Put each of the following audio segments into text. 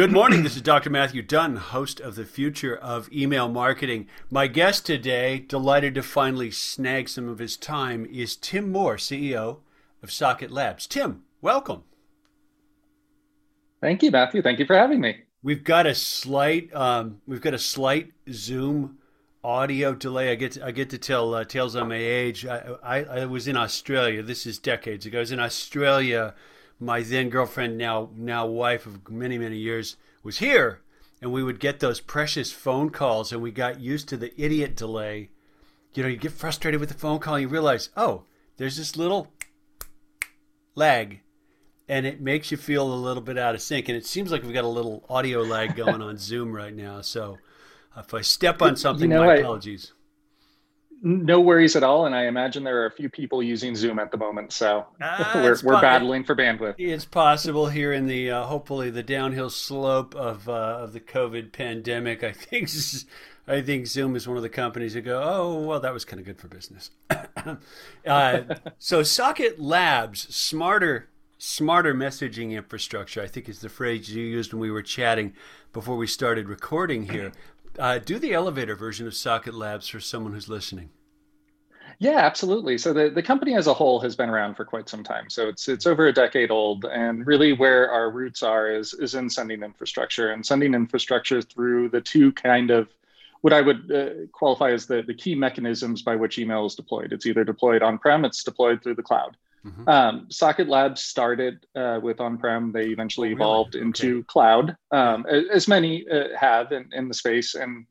Good morning. This is Dr. Matthew Dunn, host of the Future of Email Marketing. My guest today, delighted to finally snag some of his time, is Tim Moore, CEO of SocketLabs. Tim, welcome. Thank you, Matthew. Thank you for having me. We've got a slight, um, we've got a slight Zoom audio delay. I get, to, I get to tell uh, tales on my age. I, I, I was in Australia. This is decades ago. I was in Australia my then girlfriend, now now wife of many many years, was here, and we would get those precious phone calls, and we got used to the idiot delay. You know, you get frustrated with the phone call, and you realize, oh, there's this little lag, and it makes you feel a little bit out of sync. And it seems like we've got a little audio lag going on Zoom right now. So uh, if I step on something, you know, my apologies no worries at all. And I imagine there are a few people using Zoom at the moment, so uh, we're, we're po- battling for bandwidth. It's possible here in the uh, hopefully the downhill slope of uh, of the COVID pandemic. I think I think Zoom is one of the companies that go, oh well, that was kind of good for business. Uh, so SocketLabs, smarter smarter messaging infrastructure, I think is the phrase you used when we were chatting before we started recording here. Uh, do the elevator version of SocketLabs for someone who's listening. Yeah, absolutely. So the, the company as a whole has been around for quite some time. So it's it's over a decade old, and really where our roots are is is in sending infrastructure and sending infrastructure through the two kind of what I would uh, qualify as the, the key mechanisms by which email is deployed. It's either deployed on-prem, it's deployed through the cloud. Mm-hmm. Um, SocketLabs started uh, with on-prem. They eventually oh, really? evolved into okay. cloud, um, as many uh, have in, in the space. And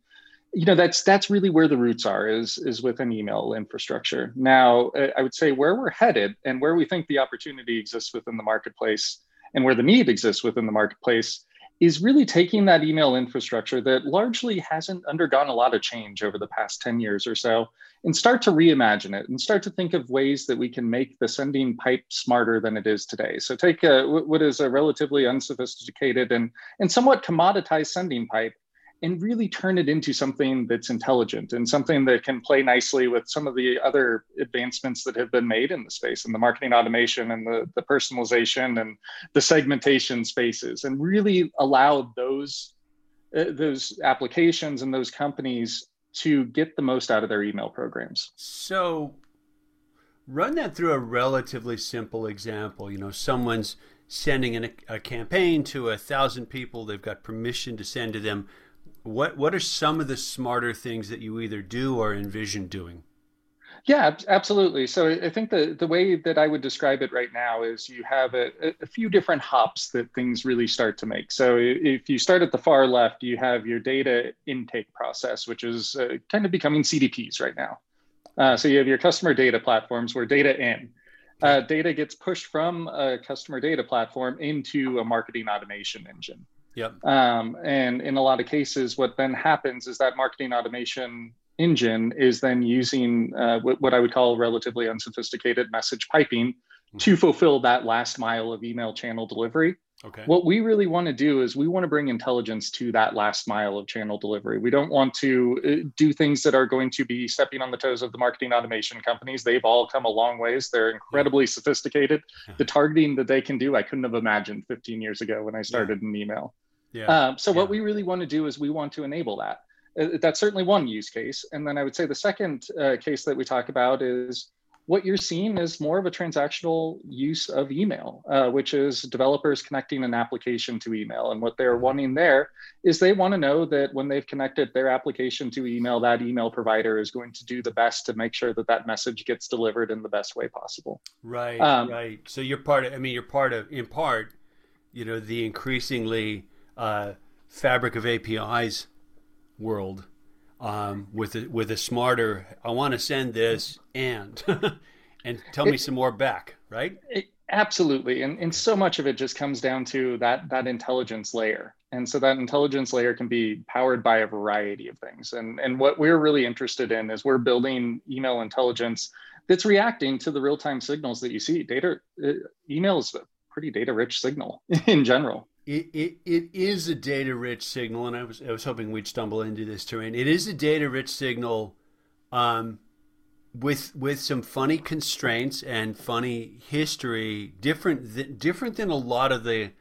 you know that's that's really where the roots are is is within email infrastructure. Now, uh, I would say where we're headed and where we think the opportunity exists within the marketplace and where the need exists within the marketplace is really taking that email infrastructure that largely hasn't undergone a lot of change over the past 10 years or so and start to reimagine it and start to think of ways that we can make the sending pipe smarter than it is today. So take a, what is a relatively unsophisticated and, and somewhat commoditized sending pipe and really turn it into something that's intelligent and something that can play nicely with some of the other advancements that have been made in the space and the marketing automation and the, the personalization and the segmentation spaces and really allow those uh, those applications and those companies to get the most out of their email programs. So run that through a relatively simple example. You know someone's sending an, a campaign to a thousand people. They've got permission to send to them what what are some of the smarter things that you either do or envision doing? Yeah, absolutely. So I think the, the way that I would describe it right now is you have a, a few different hops that things really start to make. So if you start at the far left, you have your data intake process, which is uh, kind of becoming CDPs right now. Uh, so you have your customer data platforms where data in. Uh, data gets pushed from a customer data platform into a marketing automation engine. Yep. Um, and in a lot of cases, what then happens is that marketing automation engine is then using uh, what, I would call relatively unsophisticated message piping mm-hmm. to fulfill that last mile of email channel delivery. Okay. What we really want to do is we want to bring intelligence to that last mile of channel delivery. We don't want to uh, do things that are going to be stepping on the toes of the marketing automation companies. They've all come a long ways. They're incredibly yeah. sophisticated. The targeting that they can do, I couldn't have imagined 15 years ago when I started yeah. in email. Yeah. Um, so what we really want to do is we want to enable that. Uh, that's certainly one use case. And then I would say the second uh, case that we talk about is what you're seeing is more of a transactional use of email, uh, which is developers connecting an application to email. And what they're wanting there is they want to know that when they've connected their application to email, that email provider is going to do the best to make sure that that message gets delivered in the best way possible. Right, um, right. So you're part of, I mean, you're part of, in part, you know, the increasingly uh, fabric of APIs world um, with a, with a smarter. I want to send this and and tell me some more back, right? It, absolutely, and and so much of it just comes down to that that intelligence layer. And so that intelligence layer can be powered by a variety of things. And, and what we're really interested in is we're building email intelligence that's reacting to the real-time signals that you see. Data uh, email is a pretty data-rich signal in general it, it, it is a data rich signal, and I was I was hoping we'd stumble into this terrain. It is a data rich signal, um, with with some funny constraints and funny history, different th- different than a lot of the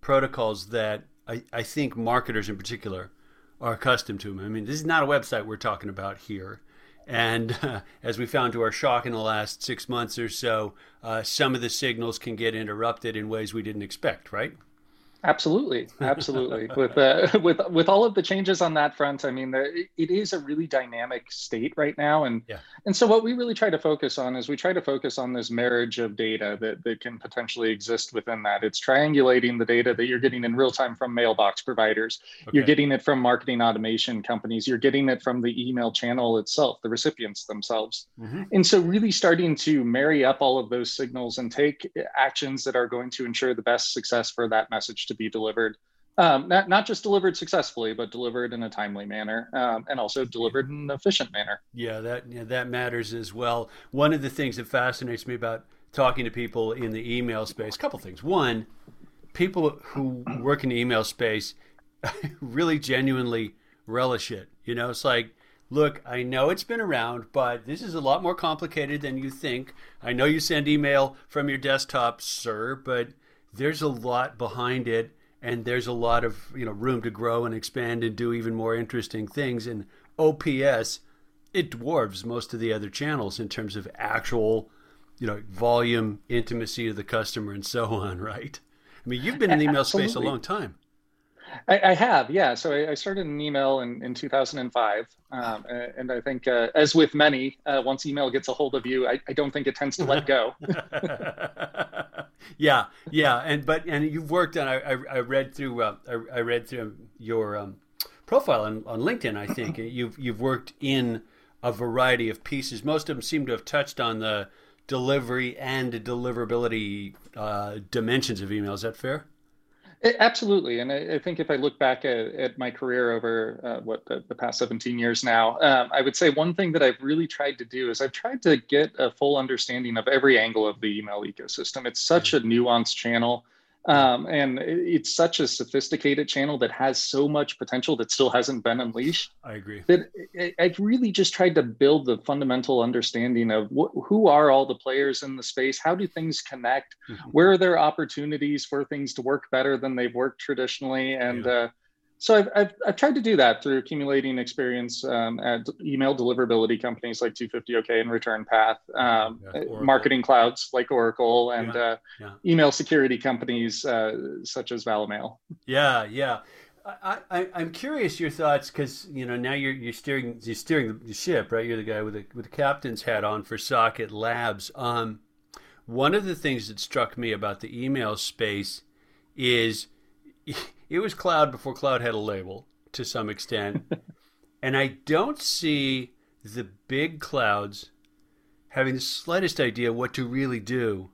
protocols that I, I think marketers in particular are accustomed to. I mean, this is not a website we're talking about here. And uh, as we found to our shock in the last six months or so, uh, some of the signals can get interrupted in ways we didn't expect, right? Absolutely, absolutely. with uh, with with all of the changes on that front, I mean, it is a really dynamic state right now, and yeah. and so what we really try to focus on is we try to focus on this marriage of data that that can potentially exist within that. It's triangulating the data that you're getting in real time from mailbox providers. Okay. You're getting it from marketing automation companies. You're getting it from the email channel itself, the recipients themselves, mm-hmm. and so really starting to marry up all of those signals and take actions that are going to ensure the best success for that message to be delivered. Um, not, not just delivered successfully, but delivered in a timely manner um, and also delivered in an efficient manner. Yeah, that yeah, that matters as well. One of the things that fascinates me about talking to people in the email space, a couple things. One, people who work in the email space really genuinely relish it. You know, it's like, look, I know it's been around, but this is a lot more complicated than you think. I know you send email from your desktop, sir, but there's a lot behind it and there's a lot of you know room to grow and expand and do even more interesting things. And ops it dwarfs most of the other channels in terms of actual you know volume intimacy of the customer and so on right? I mean you've been in the email Absolutely. space a long time I, I, have, yeah. So I, I, started an email in, in 2005. Um, and I think, uh, as with many, uh, once email gets a hold of you, I, I don't think it tends to let go. yeah, yeah. And but and you've worked on. I, I read through. Uh, I, read through your um, profile on, on LinkedIn. I think you've you've worked in a variety of pieces. Most of them seem to have touched on the delivery and deliverability uh, dimensions of email. Is that fair? It, absolutely, and I, I, think if I look back at, at my career over uh, what the, the, past 17 years now, um, I would say one thing that I've really tried to do is I've tried to get a full understanding of every angle of the email ecosystem. It's such a nuanced channel. Um, and it's such a sophisticated channel that has so much potential that still hasn't been unleashed. I agree. That I've really just tried to build the fundamental understanding of wh- who are all the players in the space, how do things connect, mm-hmm. where are there opportunities for things to work better than they've worked traditionally, and yeah. uh, so I've, I've, I've, tried to do that through accumulating experience um, at email deliverability companies like 250OK and Return Path, um, yeah, marketing clouds like Oracle, and yeah, uh, yeah. email security companies uh, such as Valimail. Yeah, yeah. I, I, I'm curious your thoughts because you know now you're you're steering you're steering the ship right. You're the guy with the with the captain's hat on for SocketLabs. Um, one of the things that struck me about the email space is it was cloud before cloud had a label to some extent. and I don't see the big clouds having the slightest idea what to really do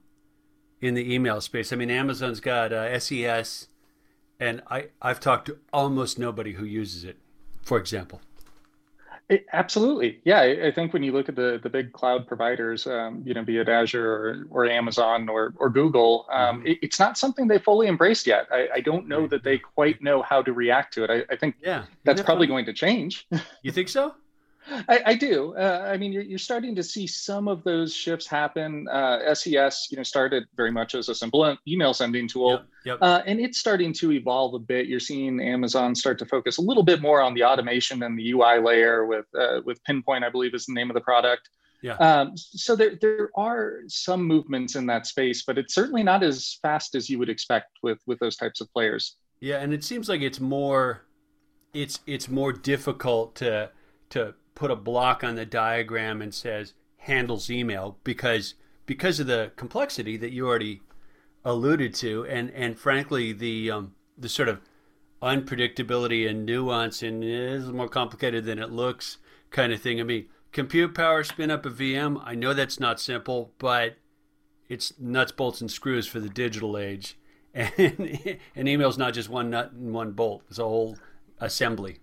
in the email space. I mean, Amazon's got uh, SES, and I, I've talked to almost nobody who uses it, for example. It, absolutely, yeah. I, I, think when you look at the the big cloud providers, um, you know, be it Azure or, or Amazon or or Google, um, mm-hmm. it, it's not something they fully embraced yet. I, I, don't know that they quite know how to react to it. I, I think yeah, that's probably going to change. you think so? I, I do. Uh, I mean, you're, you're starting to see some of those shifts happen. Uh, SES, you know, started very much as a simple email sending tool, yep, yep. Uh, and it's starting to evolve a bit. You're seeing Amazon start to focus a little bit more on the automation and the UI layer with uh, with Pinpoint, I believe, is the name of the product. Yeah. Um, so there there are some movements in that space, but it's certainly not as fast as you would expect with with those types of players. Yeah, and it seems like it's more, it's it's more difficult to to put a block on the diagram and says handles email because because of the complexity that you already alluded to and and frankly the um, the sort of unpredictability and nuance and is more complicated than it looks kind of thing. I mean, compute power, spin up a VM. I know that's not simple, but it's nuts, bolts, and screws for the digital age. And an email is not just one nut and one bolt; it's a whole assembly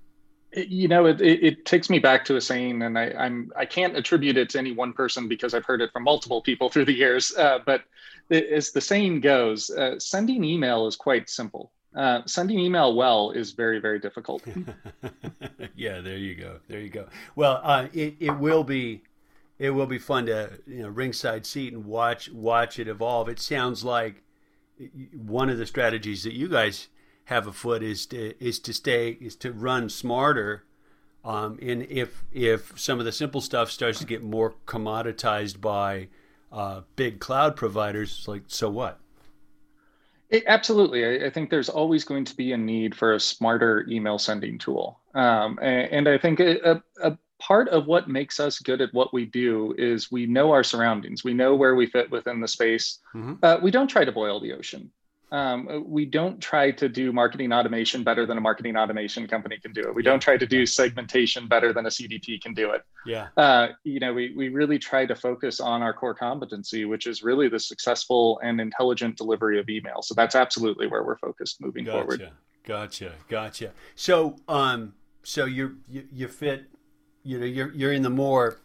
you know it, it, it, takes me back to a saying and I, I'm I can't attribute it to any one person because I've heard it from multiple people through the years uh, but as the saying goes uh, sending email is quite simple. Uh, sending email well is very very difficult. Yeah there you go there you go. Well uh, it, it will be it will be fun to you know ringside seat and watch watch it evolve. It sounds like one of the strategies that you guys have afoot is to is to stay is to run smarter. Um, and if if some of the simple stuff starts to get more commoditized by uh, big cloud providers, it's like so what? It, absolutely, I, I, think there's always going to be a need for a smarter email sending tool, um, and, and, I think a, a part of what makes us good at what we do is we know our surroundings. We know where we fit within the space. Mm-hmm. Uh, we don't try to boil the ocean um, we don't try to do marketing automation better than a marketing automation company can do it. We yeah. don't try to do segmentation better than a CDP can do it. Yeah. Uh, you know, we, we really try to focus on our core competency, which is really the successful and intelligent delivery of email. So that's absolutely where we're focused moving gotcha. forward. Gotcha. Gotcha. So, um, so you you, you fit, you know, you're, you're in the more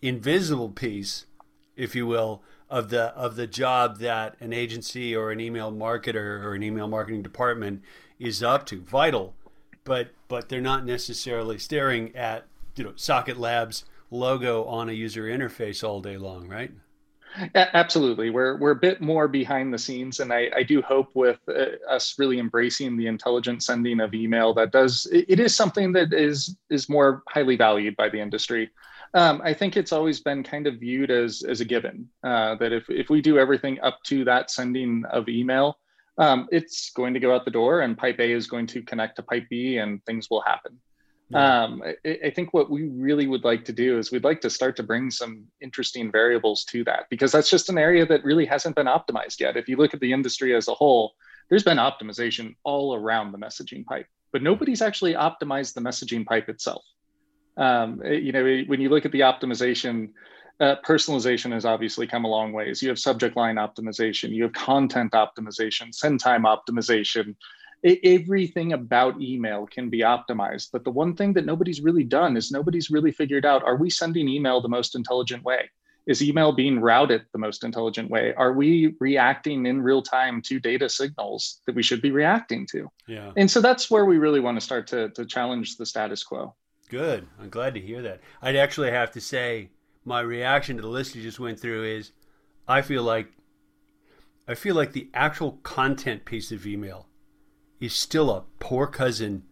invisible piece, if you will, of the of the job that an agency or an email marketer or an email marketing department is up to. Vital, but but they're not necessarily staring at you know SocketLabs logo on a user interface all day long, right? Absolutely, we're we're a bit more behind the scenes, and I, I do hope with uh, us really embracing the intelligent sending of email that does it, it is something that is is more highly valued by the industry. Um, I think it's always been kind of viewed as as a given uh, that if if we do everything up to that sending of email, um, it's going to go out the door, and pipe A is going to connect to pipe B, and things will happen. Yeah. Um, I, I, think what we really would like to do is we'd like to start to bring some interesting variables to that because that's just an area that really hasn't been optimized yet. If you look at the industry as a whole, there's been optimization all around the messaging pipe, but nobody's actually optimized the messaging pipe itself. Um, you know, when you look at the optimization, uh, personalization has obviously come a long ways. You have subject line optimization, you have content optimization, send time optimization. It, everything about email can be optimized. But the one thing that nobody's really done is nobody's really figured out are we sending email the most intelligent way? Is email being routed the most intelligent way? Are we reacting in real time to data signals that we should be reacting to? Yeah. And so that's where we really want to start to, to challenge the status quo. Good. I'm glad to hear that. I'd actually have to say my reaction to the list you just went through is I feel like I feel like the actual content piece of email is still a poor cousin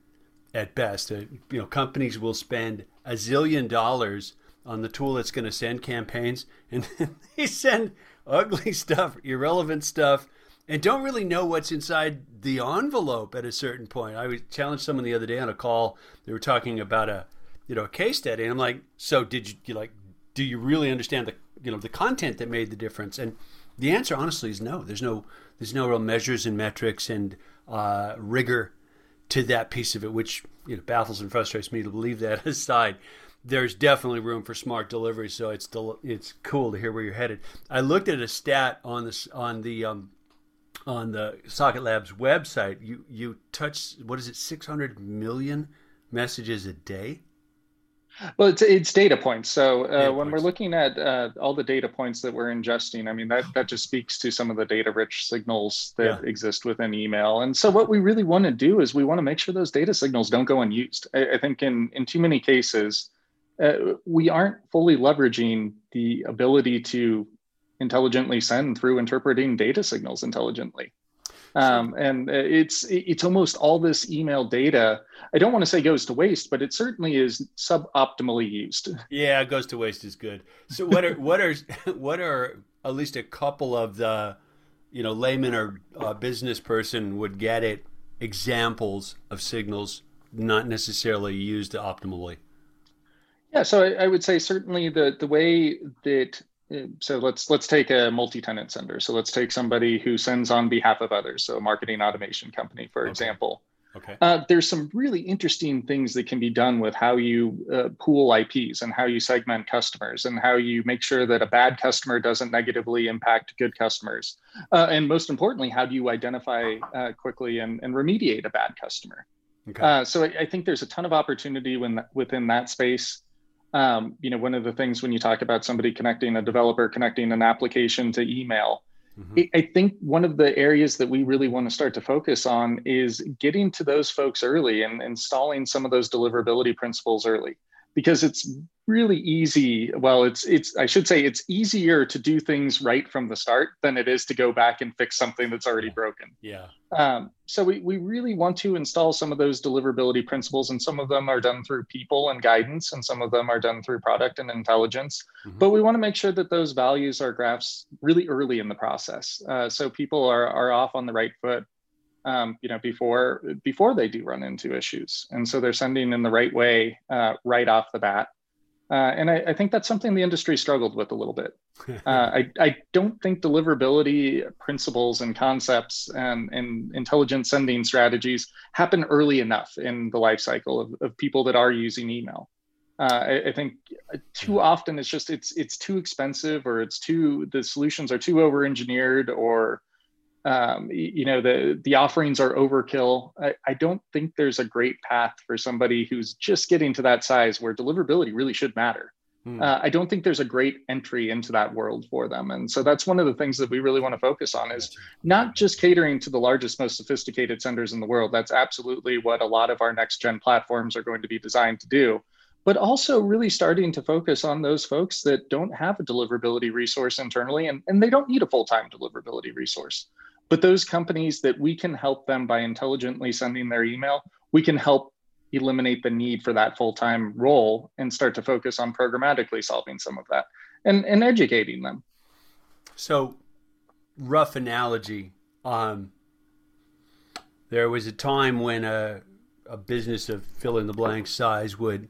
at best. Uh, you know, companies will spend a zillion dollars on the tool that's going to send campaigns, and they send ugly stuff, irrelevant stuff, and don't really know what's inside the envelope at a certain point. I challenged someone the other day on a call. They were talking about a you know a case study, and I'm like, so did you, you like do you really understand the you know the content that made the difference? And the answer honestly is no. There's no there's no real measures and metrics and uh, rigor to that piece of it, which you know baffles and frustrates me to believe that aside. There's definitely room for smart delivery, so it's del- it's cool to hear where you're headed. I looked at a stat on this on the um, on the SocketLabs website, you you touch what is it, 600 million messages a day? Well, it's it's data points. So uh, data when points. we're looking at uh, all the data points that we're ingesting, I mean that that just speaks to some of the data-rich signals that yeah. exist within email. And so what we really want to do is we want to make sure those data signals don't go unused. I, I think in in too many cases, uh, we aren't fully leveraging the ability to intelligently send through interpreting data signals intelligently. Um, and it's it's almost all this email data. I don't want to say goes to waste, but it certainly is suboptimally used. Yeah, goes to waste is good. So what are what are what are at least a couple of the you know layman or uh, business person would get it examples of signals not necessarily used optimally. Yeah, so I, I would say certainly the the way that so let's let's take a multi-tenant sender. So let's take somebody who sends on behalf of others. So a marketing automation company, for okay. example. Okay. Uh, there's some really interesting things that can be done with how you uh, pool IPs and how you segment customers and how you make sure that a bad customer doesn't negatively impact good customers. Uh, and most importantly, how do you identify uh, quickly and, and remediate a bad customer? Okay. Uh, so I, I, think there's a ton of opportunity when, within that space um, you know, one of the things when you talk about somebody connecting a developer connecting an application to email, mm-hmm. I think one of the areas that we really want to start to focus on is getting to those folks early and installing some of those deliverability principles early. Because it's really easy well it's it's i should say it's easier to do things right from the start than it is to go back and fix something that's already broken. Yeah. Um, so we, we really want to install some of those deliverability principles and some of them are done through people and guidance and some of them are done through product and intelligence. Mm-hmm. but we want to make sure that those values are graphs really early in the process. Uh, so people are, are off on the right foot um, you know before before they do run into issues and so they're sending in the right way uh, right off the bat uh, and I, I, think that's something the industry struggled with a little bit. Uh, I, I, don't think deliverability principles and concepts and, and intelligent sending strategies happen early enough in the life cycle of, of people that are using email. Uh, I, I, think too often it's just it's it's too expensive or it's too the solutions are too over engineered or um, you know the the offerings are overkill. I, I, don't think there's a great path for somebody who's just getting to that size where deliverability really should matter. Hmm. uh, i don't think there's a great entry into that world for them. And so that's one of the things that we really want to focus on is not just catering to the largest most sophisticated senders in the world. That's absolutely what a lot of our next gen platforms are going to be designed to do. But also really starting to focus on those folks that don't have a deliverability resource internally and, and they don't need a full-time deliverability resource but those companies that we can help them by intelligently sending their email, we can help eliminate the need for that full-time role and start to focus on programmatically solving some of that and, and educating them. So rough analogy. Um, there was a time when a, a business of fill in the blank size would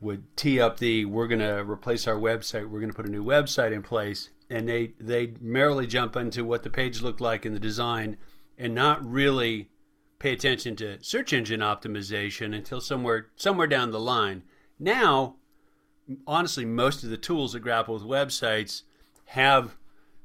would tee up the we're going to replace our website we're going to put a new website in place and they they merely jump into what the page looked like in the design and not really pay attention to search engine optimization until somewhere somewhere down the line. Now, honestly, most of the tools that grapple with websites have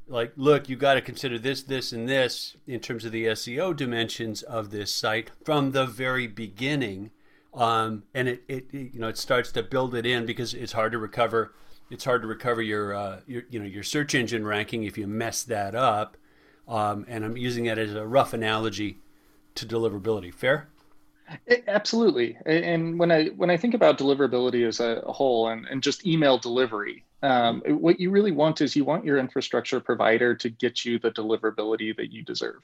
like, look, you got to consider this, this, and this in terms of the SEO dimensions of this site from the very beginning. Um, and it, it, it, you know, it starts to build it in because it's hard to recover it's hard to recover your, uh, your you know your search engine ranking if you mess that up. Um, and I'm using that as a rough analogy to deliverability. Fair? Absolutely. And when I when I think about deliverability as a whole and, and just email delivery, um, what you really want is you want your infrastructure provider to get you the deliverability that you deserve.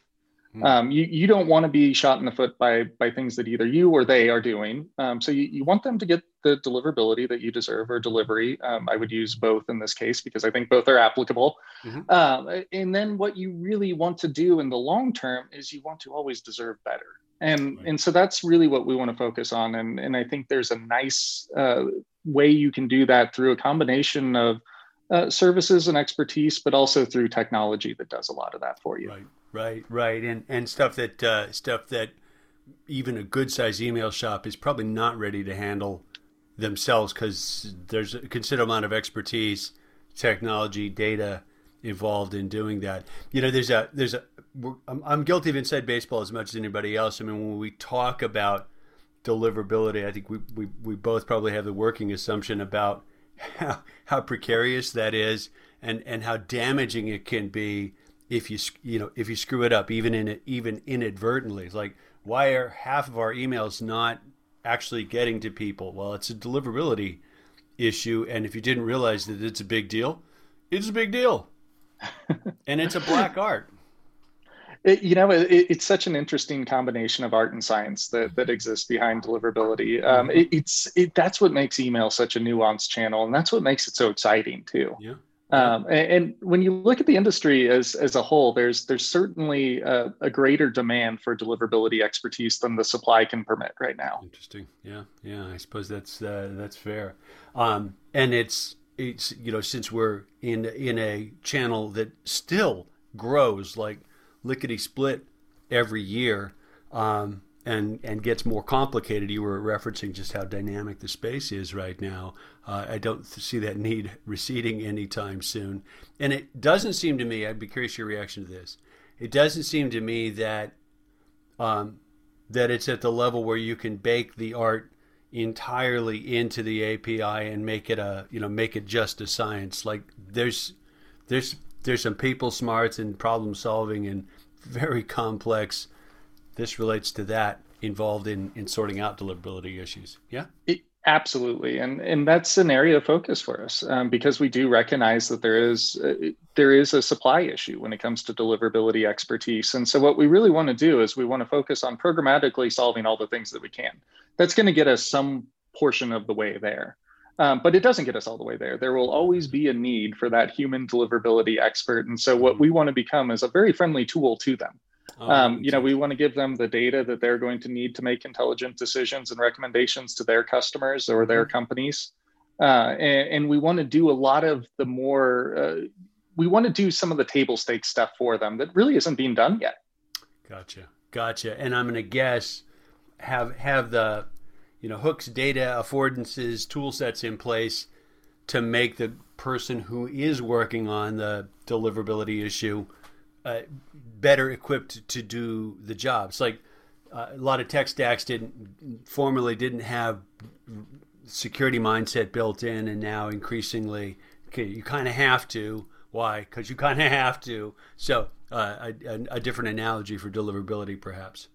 Hmm. Um, you, you don't want to be shot in the foot by by things that either you or they are doing. Um, so you, you want them to get the deliverability that you deserve or delivery. Um, I would use both in this case because I think both are applicable. Mm-hmm. Um, and then what you really want to do in the long term is you want to always deserve better. And right. and so that's really what we want to focus on. And and I think there's a nice uh, way you can do that through a combination of uh, services and expertise, but also through technology that does a lot of that for you. Right. Right, right, and and stuff that uh, stuff that even a good sized email shop is probably not ready to handle themselves because there's a considerable amount of expertise, technology, data involved in doing that. You know, there's a there's a I'm, I'm guilty of inside baseball as much as anybody else. I mean, when we talk about deliverability, I think we we, we both probably have the working assumption about how, how precarious that is and and how damaging it can be if you you know if you screw it up even in even inadvertently. It's like why are half of our emails not actually getting to people? Well, it's a deliverability issue, and if you didn't realize that it's a big deal, it's a big deal, and it's a black art. It, you know, it, it's such an interesting combination of art and science that, that exists behind deliverability. Um, it, it's that's what makes email such a nuanced channel, and that's what makes it so exciting too. Yeah. Um, and, and, when you look at the industry as, as a whole, there's there's certainly a, a, greater demand for deliverability expertise than the supply can permit right now. Interesting. Yeah, yeah. I suppose that's uh, that's fair. Um, and it's it's you know since we're in in a channel that still grows like lickety split every year. Um, and and gets more complicated. You were referencing just how dynamic the space is right now. Uh, I don't see that need receding anytime soon. And it doesn't seem to me. I'd be curious your reaction to this. It doesn't seem to me that um, that it's at the level where you can bake the art entirely into the API and make it a you know make it just a science. Like there's there's there's some people smarts and problem solving and very complex this relates to that involved in, in sorting out deliverability issues. Yeah? It, Absolutely, and and that's an area of focus for us um, because we do recognize that there is uh, there is a supply issue when it comes to deliverability expertise, and so what we really want to do is we want to focus on programmatically solving all the things that we can. That's going to get us some portion of the way there, um, but it doesn't get us all the way there. There will always be a need for that human deliverability expert, and so what we want to become is a very friendly tool to them. Oh, um, you know, we want to give them the data that they're going to need to make intelligent decisions and recommendations to their customers or their mm-hmm. companies. Uh, and, and, we want to do a lot of the more, uh, we want to do some of the table stakes stuff for them that really isn't being done yet. Gotcha, gotcha. And I'm going to guess have have the, you know, hooks, data, affordances, tool sets in place to make the person who is working on the deliverability issue uh, better equipped to do the job. It's like uh, a lot of tech stacks didn't formerly didn't have security mindset built in, and now increasingly, okay, you kind of have to. Why? Because you kind of have to. So, uh, a, a different analogy for deliverability, perhaps.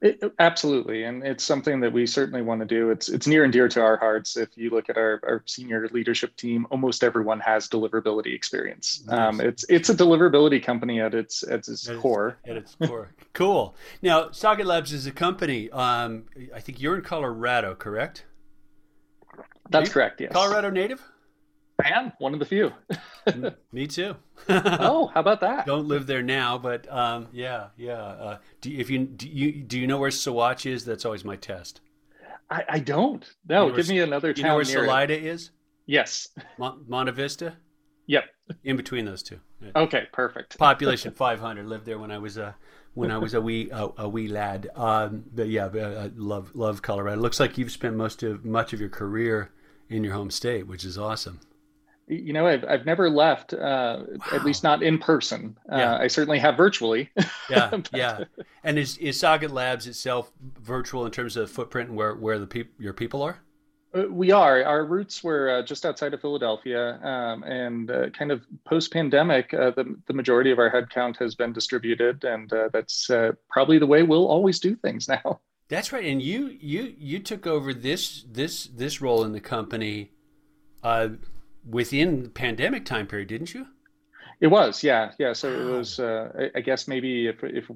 It, absolutely, and it's something that we certainly want to do. It's it's near and dear to our hearts. If you look at our, our senior leadership team, almost everyone has deliverability experience. Nice. Um, it's it's a deliverability company at its at its at core. Its, at its core, cool. Now, SocketLabs is a company. Um, I think you're in Colorado, correct? That's correct. Yes. Colorado native. I am one of the few. Me too. oh, how about that? Don't live there now, but um, yeah, yeah. Uh, do if you do you do you know where Saguache is? That's always my test. I, I don't. No, you know give me another town. You know where Salida it. is? Yes. Mon- Monte Vista. Yep. In between those two. Okay, perfect. Population 500. Lived there when I was a when I was a wee a, a wee lad. Um, but yeah, I love love Colorado. It looks like you've spent most of much of your career in your home state, which is awesome you know i've, I've never left uh, wow. at least not in person. Uh, i certainly have virtually. Yeah yeah. And is, is socket labs itself virtual in terms of footprint and where, where the peop- your people are? Uh, we are. Our roots were uh, just outside of philadelphia um, and uh, kind of post-pandemic uh, the, the majority of our headcount has been distributed and that's probably the way we'll always do things now. That's right. And you you you took over this this this role in the company uh, within the pandemic time period, didn't you? It was, yeah, yeah. So wow. it was, uh, I guess maybe if, if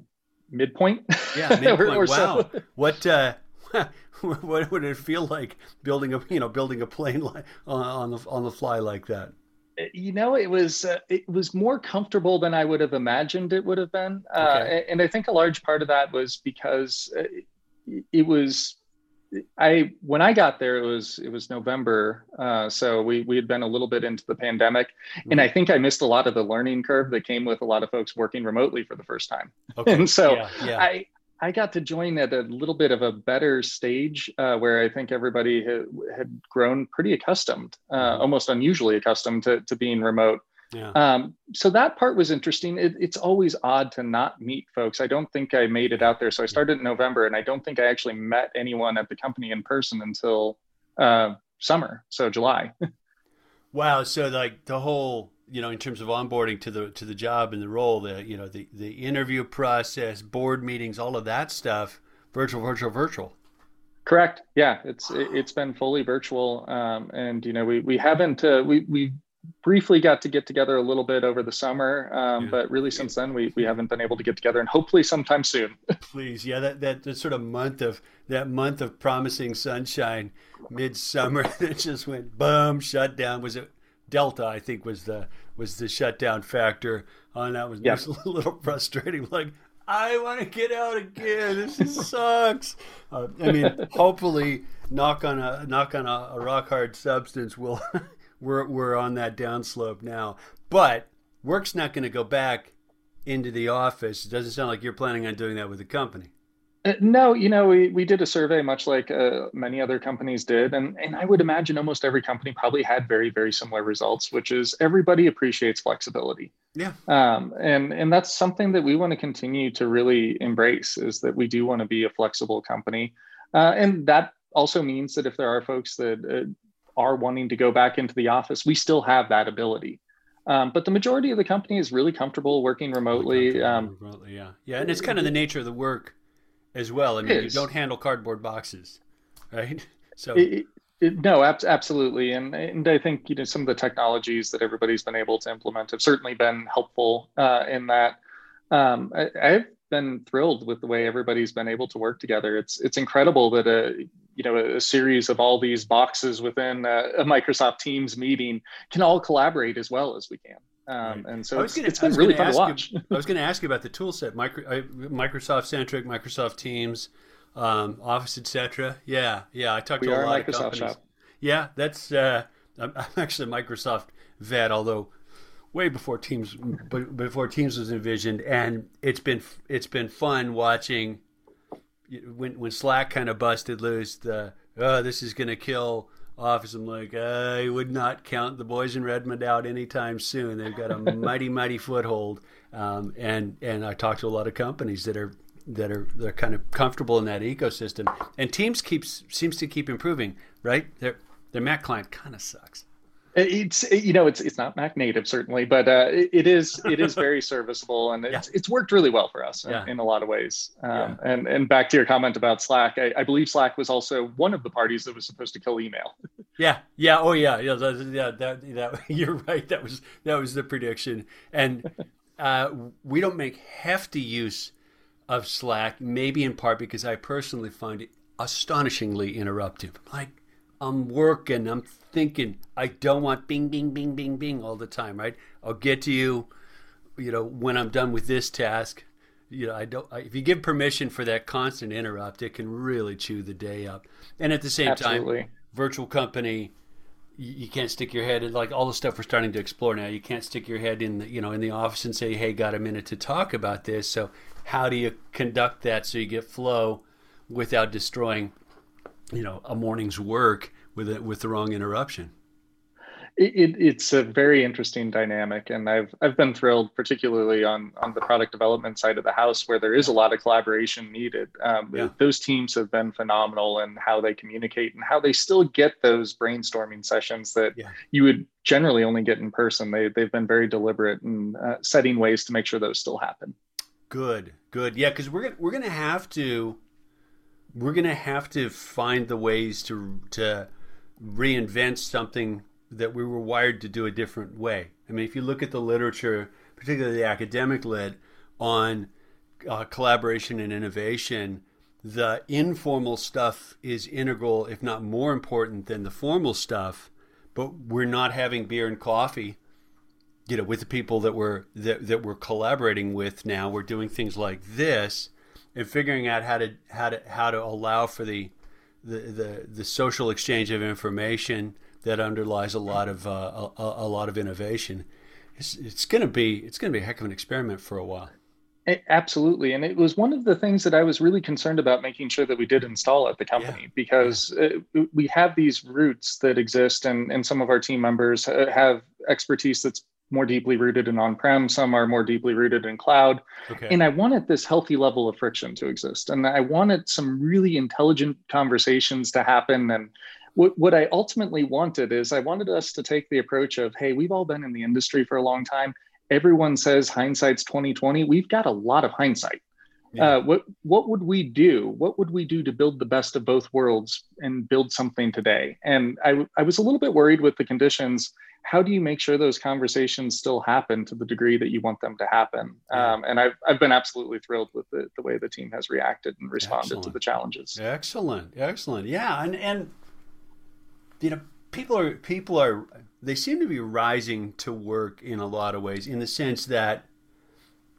midpoint. Yeah, midpoint. or, or wow. So. What uh, what would it feel like building a you know building a plane like on the on the fly like that? Uh, you know, it was uh, it was more comfortable than I would have imagined it would have been, uh, okay. and I think a large part of that was because uh, it was I when I got there it was it was November, uh, so we we had been a little bit into the pandemic, mm-hmm. and I think I missed a lot of the learning curve that came with a lot of folks working remotely for the first time. Okay. and so yeah, yeah. I I got to join at a little bit of a better stage uh, where I think everybody had, had grown pretty accustomed, uh, mm-hmm. almost unusually accustomed to to being remote. Yeah. Um, so that part was interesting. It, it's always odd to not meet folks. I don't think I made it out there. So I started in November, and I don't think I actually met anyone at the company in person until uh, summer, so July. wow. So like the whole, you know, in terms of onboarding to the to the job and the role, the you know the the interview process, board meetings, all of that stuff, virtual, virtual, virtual. Correct. Yeah, it's it's been fully virtual, um, and you know we we haven't uh, we we briefly got to get together a little bit over the summer, um, yeah. but really since then we, we haven't been able to get together, and hopefully sometime soon. Please, yeah, that, that that sort of month of that month of promising sunshine, midsummer, that just went boom, shut down. Was it Delta? I think was the was the shutdown factor on that was yep. a little frustrating. Like I want to get out again. This sucks. Uh, I mean, hopefully, knock on a knock on a, a rock hard substance will we're we're on that downslope now. But work's not going to go back into the office. It doesn't sound like you're planning on doing that with the company. Uh, no, you know, we, we did a survey much like uh, many other companies did. And, and I would imagine almost every company probably had very, very similar results, which is everybody appreciates flexibility. Yeah. Um, and, and that's something that we want to continue to really embrace is that we do want to be a flexible company. Uh, and that also means that if there are folks that uh, are wanting to go back into the office, we still have that ability. Um, but the majority of the company is really comfortable working remotely. Um, remotely, yeah, yeah, and it's kind of the nature of the work as well. I mean, you don't handle cardboard boxes, right? So it, no, ab- absolutely, and and I think you know some of the technologies that everybody's been able to implement have certainly been helpful uh, in that. Um, I, I've been thrilled with the way everybody's been able to work together. It's it's incredible that a you know a, series of all these boxes within a, a, Microsoft Teams meeting can all collaborate as well as we can. Um, and so it's, gonna, it's been really fun to watch. You, I was going to ask you about the tool set, Micro, uh, Microsoft centric, Microsoft Teams, um, Office, etc. Yeah, yeah. I talked we to a lot of companies. Shop. Yeah, that's. Uh, I'm, I'm actually a Microsoft vet, although way before Teams before Teams was envisioned, and it's been it's been fun watching when when Slack kind of busted loose. The oh, this is going to kill Office. I'm like, I would not count the boys in Redmond out anytime soon. They've got a mighty mighty foothold, um, and and I talked to a lot of companies that are that are they're kind of comfortable in that ecosystem. And Teams keeps seems to keep improving, right? Their their Mac client kind of sucks. It's you know it's it's not Mac native certainly, but uh, it, it is it is very serviceable and it's yeah. it's worked really well for us in, in a lot of ways. Um, yeah. And and back to your comment about Slack, I, I, believe Slack was also one of the parties that was supposed to kill email. Yeah, yeah, oh yeah, yeah, that, yeah. That, that you're right. That was that was the prediction, and uh, we don't make hefty use of Slack, maybe in part because I personally find it astonishingly interruptive. Like I'm working, I'm thinking, I don't want bing, bing, bing, bing, bing all the time, right? I'll get to you, you know, when I'm done with this task. You know, I don't. I, if you give permission for that constant interrupt, it can really chew the day up. And at the same Absolutely. time, virtual company, you, you, can't stick your head in like all the stuff we're starting to explore now. You can't stick your head in the you know in the office and say, "Hey, got a minute to talk about this." So, how do you conduct that so you get flow without destroying you know a morning's work with it with the wrong interruption. It, it, it's a very interesting dynamic, and I've I've been thrilled, particularly on on the product development side of the house, where there is a lot of collaboration needed. Um, yeah. Those teams have been phenomenal in how they communicate and how they still get those brainstorming sessions that yeah. you would generally only get in person. They they've been very deliberate in uh, setting ways to make sure those still happen. Good, good, yeah, because we're we're gonna have to we're going to have to find the ways to to reinvent something that we were wired to do a different way. I mean, if you look at the literature, particularly the academic lit, on uh, collaboration and innovation, the informal stuff is integral, if not more important than the formal stuff. But we're not having beer and coffee, you know, with the people that we're that, that we're collaborating with now. We're doing things like this and figuring out how to how to how to allow for the the the, the social exchange of information that underlies a lot of uh, a, a, lot of innovation. It's, it's going to be it's going to be a heck of an experiment for a while. Absolutely. And it was one of the things that I was really concerned about making sure that we did install at the company yeah. because yeah. Uh, we have these roots that exist, and, and some of our team members have expertise that's more deeply rooted in on-prem some are more deeply rooted in cloud okay. and i wanted this healthy level of friction to exist and i wanted some really intelligent conversations to happen and what, what i ultimately wanted is i wanted us to take the approach of hey we've all been in the industry for a long time everyone says hindsight's 2020 we've got a lot of hindsight yeah. Uh, what what would we do? What would we do to build the best of both worlds and build something today? And I I was a little bit worried with the conditions how do you make sure those conversations still happen to the degree that you want them to happen? Um, and I've, I've been absolutely thrilled with the, the way the team has reacted and responded excellent. to the challenges. Excellent, excellent, yeah, and and you know people are people are they seem to be rising to work in a lot of ways in the sense that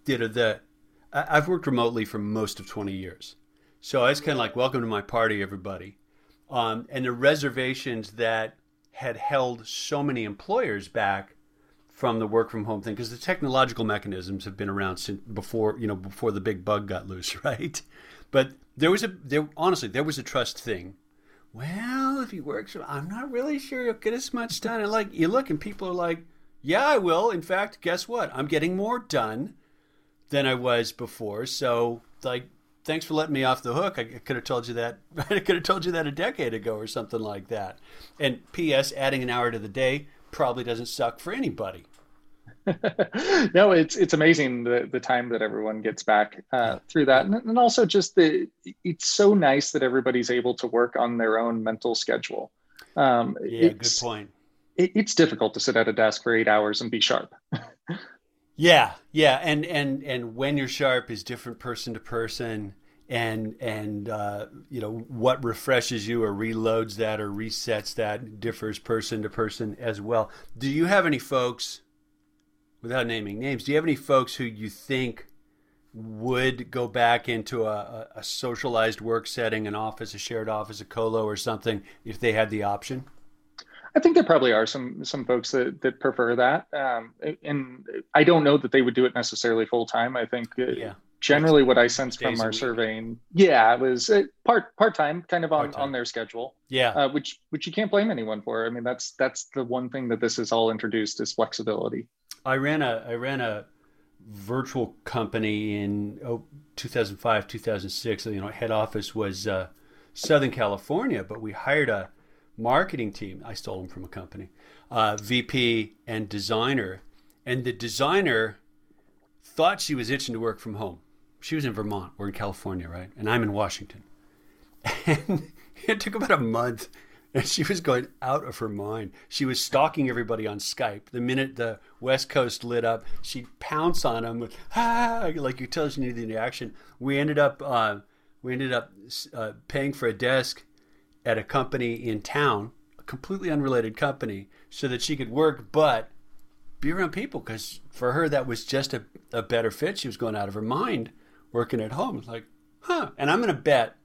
you know the I've worked remotely for most of 20 years. So I was kind of like, welcome to my party, everybody. Um, and the reservations that had held so many employers back from the work from home thing because the technological mechanisms have been around since before you know before the big bug got loose right? But there was a there honestly there was a trust thing. Well if you work so i'm not really sure you'll get as much done. And like you look and people are like yeah i will. In fact guess what? I'm getting more done than i was before. So like thanks for letting me off the hook. I could have told you that. I could have told you that a decade ago or something like that. And P.S. Adding an hour to the day probably doesn't suck for anybody. no, it's it's amazing the the time that everyone gets back uh, through that, and, and also just the it's so nice that everybody's able to work on their own mental schedule. Um, yeah, good point. It, it's difficult to sit at a desk for eight hours and be sharp. yeah, yeah, and and and when you're sharp is different person to person, and and uh, you know what refreshes you or reloads that or resets that differs person to person as well. Do you have any folks, without naming names, do you have any folks who you think would go back into a, a, socialized work setting, an office, a shared office, a colo, or something if they had the option? I think there probably are some some folks that, that prefer that, um, and I don't know that they would do it necessarily full time. I think uh, yeah. generally what I sense from our surveying, yeah, it was uh, part part time, kind of on, part-time. on their schedule. Yeah, uh, which which you can't blame anyone for. I mean, that's that's the one thing that this has all introduced is flexibility. I ran a I ran a virtual company in oh, 2005, 2006. You know, head office was uh, Southern California, but we hired a marketing team. I stole them from a company, uh, VP and designer, and the designer thought she was itching to work from home. She was in Vermont. We're in California, right? And I'm in Washington. And it took about a month and she was going out of her mind. She was stalking everybody on Skype. The minute the West Coast lit up, she'd pounce on them with ah, like you tell us you needed the action. We ended up uh, we ended up uh, paying for a desk at a company in town, a completely unrelated company, so that she could work, but be around people because for her that was just a, a better fit. She was going out of her mind working at home. Like, huh? And I'm going to bet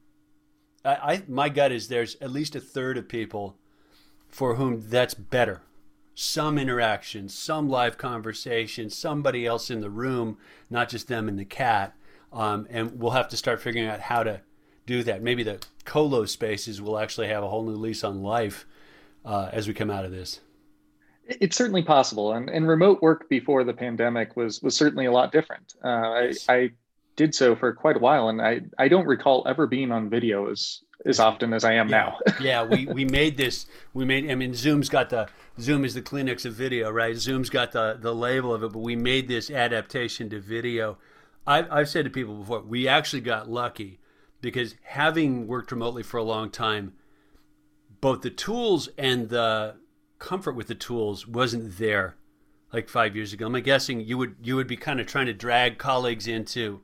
I, I my gut is there's at least a third of people for whom that's better. Some interaction, some live conversation, somebody else in the room, not just them and the cat. Um, and we'll have to start figuring out how to do that. Maybe the colo spaces will actually have a whole new lease on life uh, as we come out of this. It's certainly possible, and, and remote work before the pandemic was was certainly a lot different. Uh, yes. I, I did so for quite a while, and I I don't recall ever being on video as as often as I am yeah. now. yeah, we we made this. We made. I mean, Zoom's got the Zoom is the Kleenex of video, right? Zoom's got the the label of it, but we made this adaptation to video. I've I've said to people before, we actually got lucky because having worked remotely for a long time, both the tools and the comfort with the tools wasn't there like five years ago. I'm guessing you would you would be kind of trying to drag colleagues into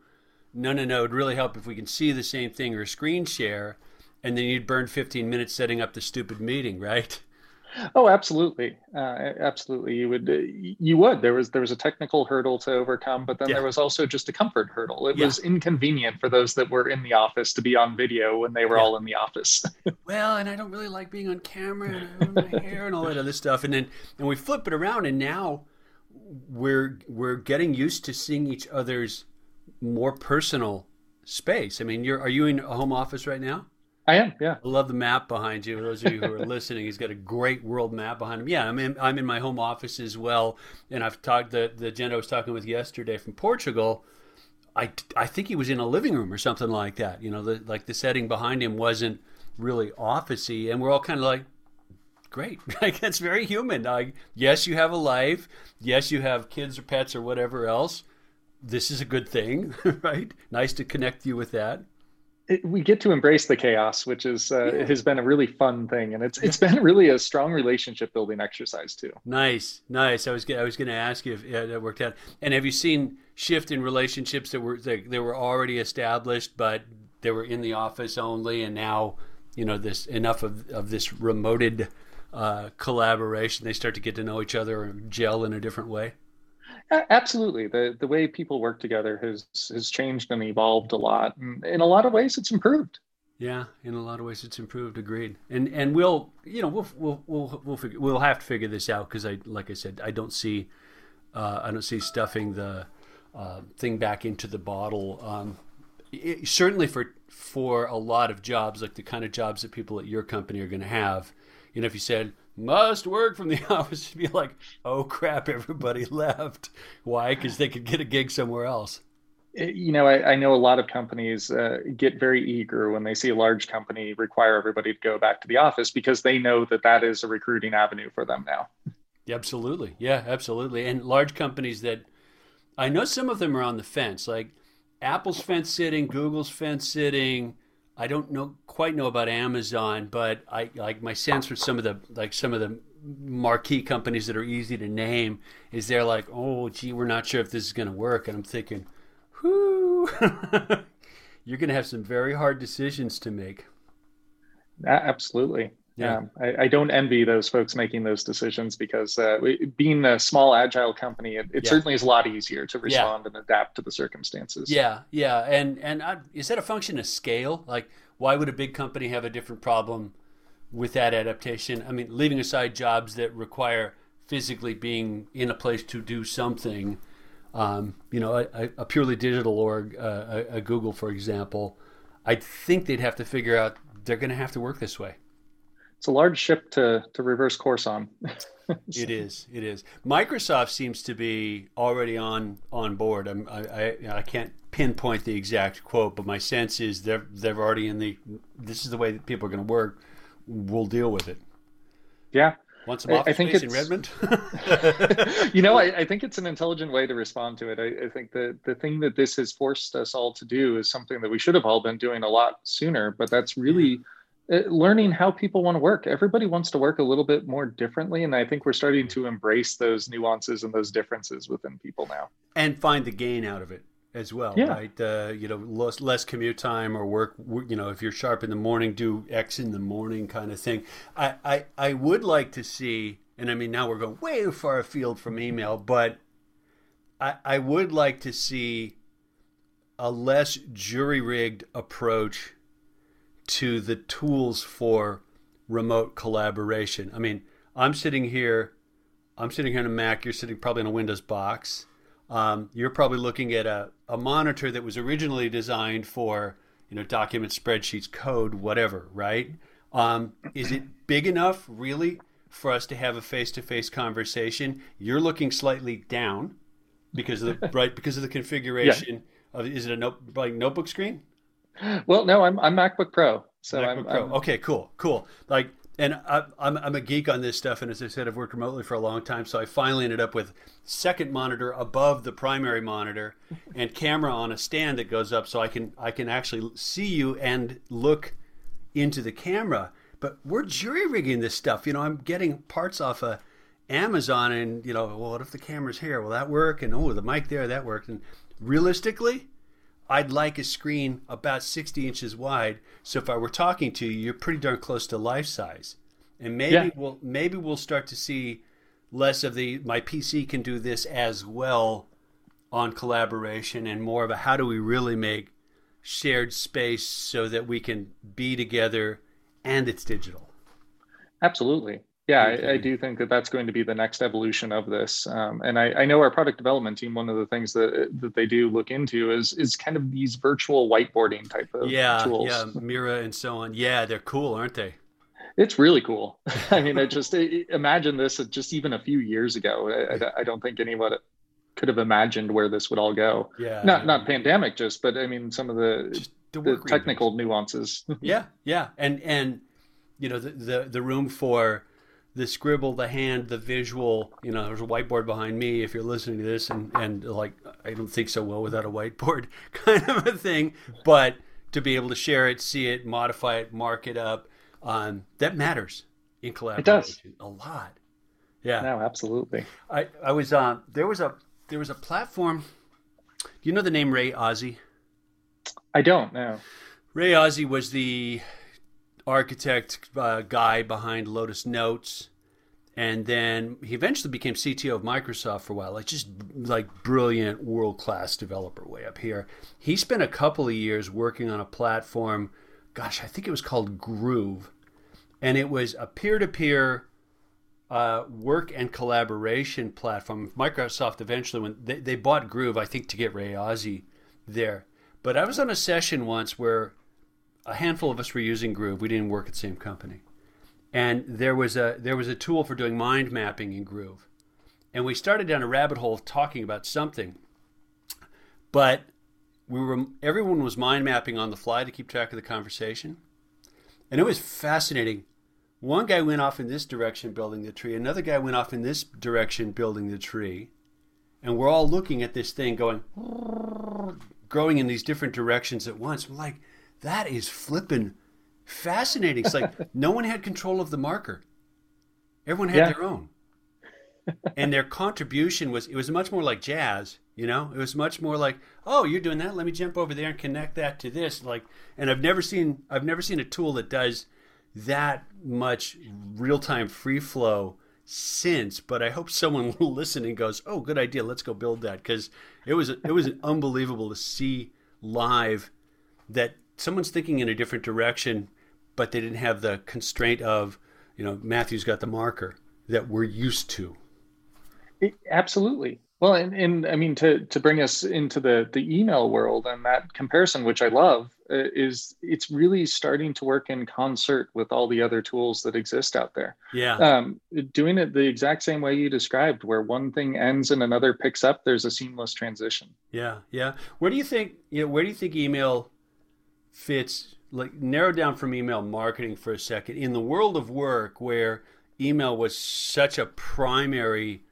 no, no, no, it'd really help if we can see the same thing or screen share, and then you'd burn 15 minutes setting up the stupid meeting, right? Oh, absolutely, uh, absolutely. You would, uh, you would. There was there was a technical hurdle to overcome, but then yeah. there was also just a comfort hurdle. It yeah. was inconvenient for those that were in the office to be on video when they were yeah. all in the office. well, and I don't really like being on camera and my hair and all that other stuff. And then and we flip it around, and now we're we're getting used to seeing each other's more personal space. I mean, you're are you in a home office right now? I am. Yeah. I love the map behind you. Those of you who are listening, he's got a great world map behind him. Yeah, I'm in. I'm in my home office as well, and I've talked the the gent I was talking with yesterday from Portugal. I, I think he was in a living room or something like that. You know, the, like the setting behind him wasn't really officey, and we're all kind of like, great. Like that's very human. Like, yes, you have a life. Yes, you have kids or pets or whatever else this is a good thing, right? Nice to connect you with that. It, we get to embrace the chaos, which is uh, yeah. has been a really fun thing, and it's it's been really a strong relationship building exercise too. Nice, nice. I was I was going to ask you if yeah, that worked out. And have you seen shift in relationships that were that, that were already established, but they were in the office only, and now you know this enough of of this remoted uh, collaboration, they start to get to know each other and gel in a different way. Absolutely, the the way people work together has has changed and evolved a lot, and in a lot of ways, it's improved. Yeah, in a lot of ways, it's improved. Agreed. And and we'll you know we'll we'll we'll we'll, figure, we'll have to figure this out because I like I said I don't see uh, I don't see stuffing the uh, thing back into the bottle. Um, it, certainly for for a lot of jobs, like the kind of jobs that people at your company are going to have. You know, if you said must work from the office to be like, oh crap, everybody left. Why? Because they could get a gig somewhere else. Eh, you know, I, I know a lot of companies uh, get very eager when they see a large company require everybody to go back to the office because they know that that is a recruiting avenue for them now. Absolutely. Yeah, absolutely. And large companies that I know some of them are on the fence, like Apple's fence sitting, Google's fence sitting, I don't know quite know about Amazon, but I like my sense for some of the like some of the marquee companies that are easy to name is they're like, oh, gee, we're not sure if this is going to work, and I'm thinking, whoo, you're going to have some very hard decisions to make. Absolutely. Yeah, um, I, I, don't envy those folks making those decisions because uh, being a small agile company, it, it yeah. certainly is a lot easier to respond yeah. and adapt to the circumstances. Yeah, yeah, and and I, is that a function of scale? Like, why would a big company have a different problem with that adaptation? I mean, leaving aside jobs that require physically being in a place to do something, um, you know, a, a, purely digital org, uh, a, a Google, for example, I think they'd have to figure out they're going to have to work this way it's a large ship to to reverse course on. it is. It is. Microsoft seems to be already on on board. I'm, I I I can't pinpoint the exact quote, but my sense is they're they're already in the. This is the way that people are going to work. We'll deal with it. Yeah. Want some office I think space in Redmond? you know, I, I, think it's an intelligent way to respond to it. I, I, think the the thing that this has forced us all to do is something that we should have all been doing a lot sooner. But that's really uh, learning how people want to work. Everybody wants to work a little bit more differently, and I think we're starting to embrace those nuances and those differences within people now, and find the gain out of it as well. Yeah. Right. Uh, you know, less, less commute time or work. You know, if you're sharp in the morning, do X in the morning, kind of thing. I I, I would like to see, and I mean now we're going way far afield from email, but I I would like to see a less jury rigged approach to the tools for remote collaboration. I mean, I'm sitting here, I'm sitting here on a Mac, you're sitting probably in a Windows box. Um, you're probably looking at a, a monitor that was originally designed for, you know, documents, spreadsheets, code, whatever, right? Um, is it big enough, really, for us to have a face-to-face conversation? You're looking slightly down because of the right because of the configuration yeah. of is it a note, like notebook screen? Well, no, I'm I'm MacBook Pro. So MacBook I'm, Pro. I'm... Okay, cool, cool. Like, and I, I'm I'm a geek on this stuff, and as I said, I've worked remotely for a long time, so I finally ended up with second monitor above the primary monitor, and camera on a stand that goes up, so I can I can actually see you and look into the camera. But we're jury rigging this stuff. You know, I'm getting parts off of Amazon, and you know, well, what if the camera's here? Will that work? And oh, the mic there, that worked. And realistically, I'd like a screen about 60 inches wide. So if I were talking to you, you're pretty darn close to life size. And maybe yeah. we'll maybe we'll start to see less of the my PC can do this as well on collaboration and more of a how do we really make shared space so that we can be together and it's digital. Absolutely. Yeah, I, I, do think that that's going to be the next evolution of this. Um, and I, I, know our product development team. One of the things that that they do look into is is kind of these virtual whiteboarding type of yeah, tools. Yeah, Miro and so on. Yeah, they're cool, aren't they? It's really cool. I mean, I just imagine this just even a few years ago. I, I don't think anyone could have imagined where this would all go. Yeah, not not pandemic, just but I mean some of the, the, the technical nuances. yeah, yeah, and and you know the the, the room for the scribble, the hand, the visual. You know, there's a whiteboard behind me. If you're listening to this, and and like I don't think so well without a whiteboard, kind of a thing. But to be able to share it, see it, modify it, mark it up, um, that matters in collaboration. It does a lot. Yeah. No, absolutely. I I was. Uh, there was a there was a platform. Do you know the name Ray Ozzie? I don't know. Ray Ozzie was the architect uh, guy behind Lotus Notes, and then he eventually became CTO of Microsoft for a while. Like just like brilliant world class developer way up here. He spent a couple of years working on a platform. Gosh, I think it was called Groove, and it was a peer to peer. work and collaboration platform. Microsoft eventually, when they, they bought Groove, I think to get Ray Ozzie there. But I was on a session once where a handful of us were using Groove. We didn't work at the same company, and there was a there was a tool for doing mind mapping in Groove, and we started down a rabbit hole talking about something, but we were everyone was mind mapping on the fly to keep track of the conversation, and it was fascinating. One guy went off in this direction building the tree, another guy went off in this direction building the tree, and we're all looking at this thing going growing in these different directions at once. Like that is flipping fascinating. It's like no one had control of the marker. Everyone had yeah. their own. and their contribution was it was much more like jazz, you know? It was much more like, "Oh, you're doing that. Let me jump over there and connect that to this." Like and I've never seen I've never seen a tool that does that much real-time free flow since, but I hope someone will listen and goes, "Oh, good idea. Let's go build that." Cuz it was it was unbelievable to see live that someone's thinking in a different direction but they didn't have the constraint of, you know, Matthew's got the marker that we're used to. It, absolutely. Well, and, and I mean to to bring us into the the email world and that comparison, which I love, uh, is it's really starting to work in concert with all the other tools that exist out there. Yeah. Um, doing it the exact same way you described, where one thing ends and another picks up. There's a seamless transition. Yeah, yeah. Where do you think? You know, where do you think email fits like narrow down from email marketing for a second. In the world of work where email was such a primary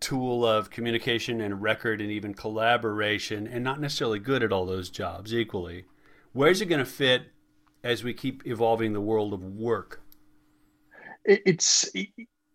tool of communication and record and even collaboration and not necessarily good at all those jobs equally where's it going to fit as we keep evolving the world of work? It's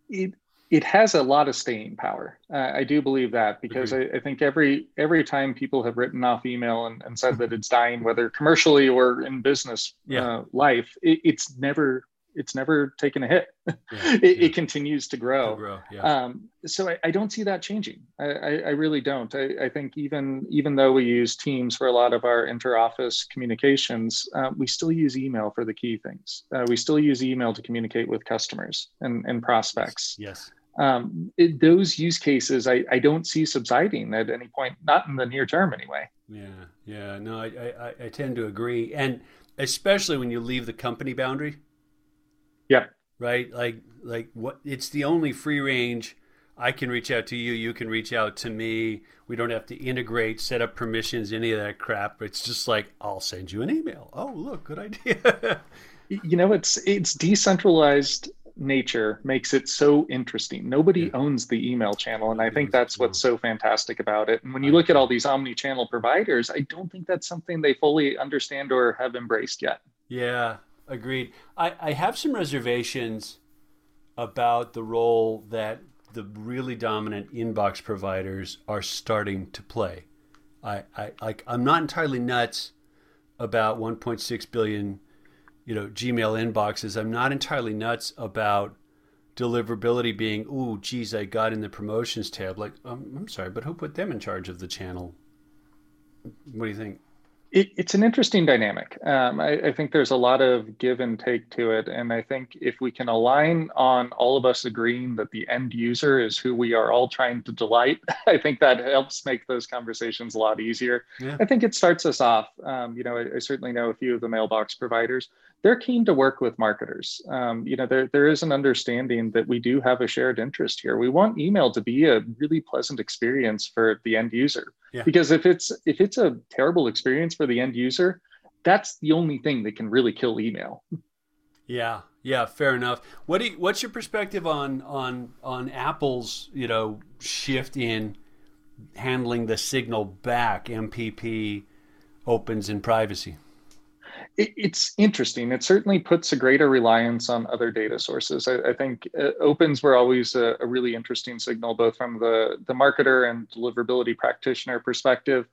it, it has a lot of staying power. Uh, I do believe that because I, I, think every every time people have written off email and, and said that it's dying, whether commercially or in business yeah. uh, life, it, it's never it's never taken a hit. Yeah, it, yeah. it, continues to grow. To grow yeah. um, so I, I, don't see that changing. I, I, I really don't. I, think even even though we use Teams for a lot of our inter-office communications, uh, we still use email for the key things. Uh, we still use email to communicate with customers and, and prospects. Yes um, it, those use cases I, I don't see subsiding at any point, not in the near term anyway. Yeah, yeah, no, I, I, I tend to agree, and especially when you leave the company boundary. Yeah. Right, like like what? It's the only free range. I can reach out to you. You can reach out to me. We don't have to integrate, set up permissions, any of that crap. It's just like I'll send you an email. Oh, look, good idea. you know, it's it's decentralized nature makes it so interesting. Nobody yeah. owns the email channel. And I think that's what's mm-hmm. so fantastic about it. And when you look at all these omni channel providers, I don't think that's something they fully understand or have embraced yet. Yeah, agreed. I, I have some reservations about the role that the really dominant inbox providers are starting to play. I, I like I'm not entirely nuts about 1.6 billion you know Gmail inboxes. I'm not entirely nuts about deliverability being, oh, geez, I got in the promotions tab. Like, um, I'm sorry, but who put them in charge of the channel? What do you think? It, it's an interesting dynamic. Um, I, I, think there's a lot of give and take to it. And I think if we can align on all of us agreeing that the end user is who we are all trying to delight, I think that helps make those conversations a lot easier. Yeah. I think it starts us off. Um, you know, I, I certainly know a few of the mailbox providers they're keen to work with marketers. Um, you know, there, there is an understanding that we do have a shared interest here. We want email to be a really pleasant experience for the end user. Yeah. Because if it's if it's a terrible experience for the end user, that's the only thing that can really kill email. Yeah, yeah, fair enough. What do you, what's your perspective on on on Apple's you know shift in handling the signal back MPP opens in privacy? It, it's interesting. It certainly puts a greater reliance on other data sources. I, I think uh, opens were always a, a, really interesting signal, both from the, the marketer and deliverability practitioner perspective.